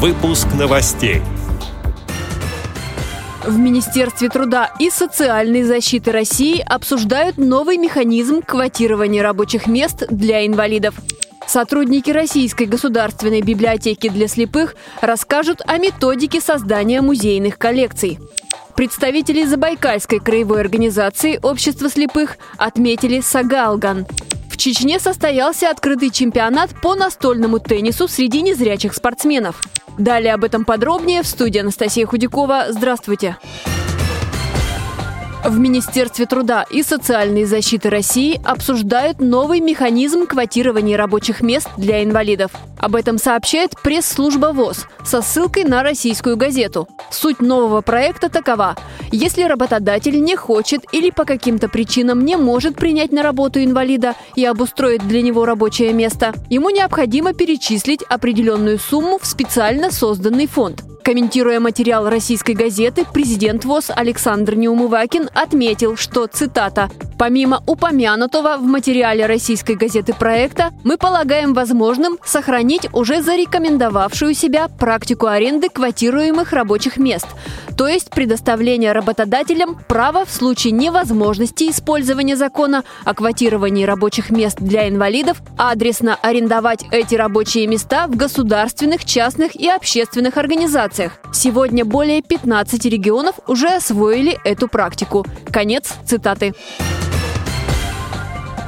Выпуск новостей. В Министерстве труда и социальной защиты России обсуждают новый механизм квотирования рабочих мест для инвалидов. Сотрудники Российской государственной библиотеки для слепых расскажут о методике создания музейных коллекций. Представители Забайкальской краевой организации Общества слепых отметили Сагалган. Чечне состоялся открытый чемпионат по настольному теннису среди незрячих спортсменов. Далее об этом подробнее в студии Анастасия Худякова. Здравствуйте. В Министерстве труда и социальной защиты России обсуждают новый механизм квотирования рабочих мест для инвалидов. Об этом сообщает пресс-служба ВОЗ со ссылкой на российскую газету. Суть нового проекта такова. Если работодатель не хочет или по каким-то причинам не может принять на работу инвалида и обустроить для него рабочее место, ему необходимо перечислить определенную сумму в специально созданный фонд. Комментируя материал российской газеты, президент ВОЗ Александр Неумывакин отметил, что, цитата, Помимо упомянутого в материале российской газеты проекта, мы полагаем возможным сохранить уже зарекомендовавшую себя практику аренды квотируемых рабочих мест, то есть предоставление работодателям права в случае невозможности использования закона о квотировании рабочих мест для инвалидов адресно арендовать эти рабочие места в государственных, частных и общественных организациях. Сегодня более 15 регионов уже освоили эту практику. Конец цитаты.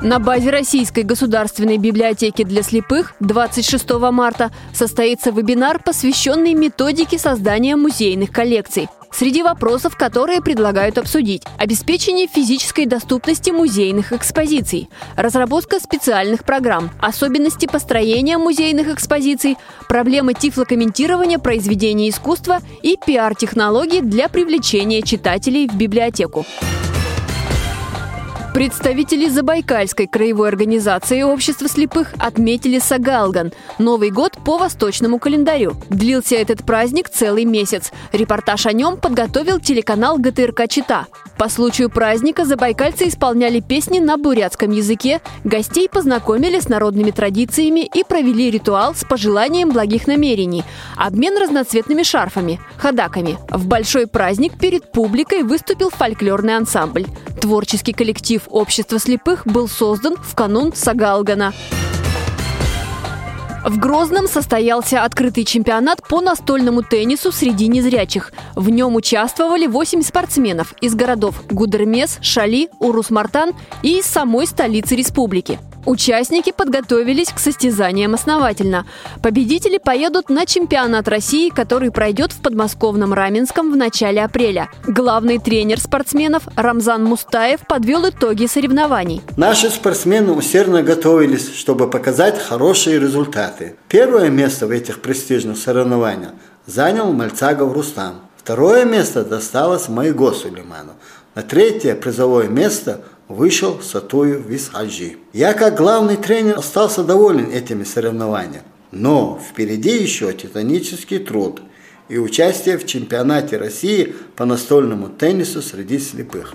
На базе Российской государственной библиотеки для слепых 26 марта состоится вебинар, посвященный методике создания музейных коллекций. Среди вопросов, которые предлагают обсудить – обеспечение физической доступности музейных экспозиций, разработка специальных программ, особенности построения музейных экспозиций, проблемы тифлокомментирования произведений искусства и пиар-технологий для привлечения читателей в библиотеку. Представители Забайкальской краевой организации Общества слепых отметили Сагалган – Новый год по восточному календарю. Длился этот праздник целый месяц. Репортаж о нем подготовил телеканал ГТРК «Чита». По случаю праздника забайкальцы исполняли песни на бурятском языке, гостей познакомили с народными традициями и провели ритуал с пожеланием благих намерений – обмен разноцветными шарфами – ходаками. В большой праздник перед публикой выступил фольклорный ансамбль. Творческий коллектив общества слепых был создан в канун Сагалгана. В Грозном состоялся открытый чемпионат по настольному теннису среди незрячих. В нем участвовали 8 спортсменов из городов Гудермес, Шали, Урус-Мартан и из самой столицы республики. Участники подготовились к состязаниям основательно. Победители поедут на чемпионат России, который пройдет в подмосковном Раменском в начале апреля. Главный тренер спортсменов Рамзан Мустаев подвел итоги соревнований. Наши спортсмены усердно готовились, чтобы показать хорошие результаты. Первое место в этих престижных соревнованиях занял Мальцагов Рустам. Второе место досталось Майго Сулейману. На третье призовое место вышел Сатую Висхаджи. Я как главный тренер остался доволен этими соревнованиями. Но впереди еще титанический труд и участие в чемпионате России по настольному теннису среди слепых.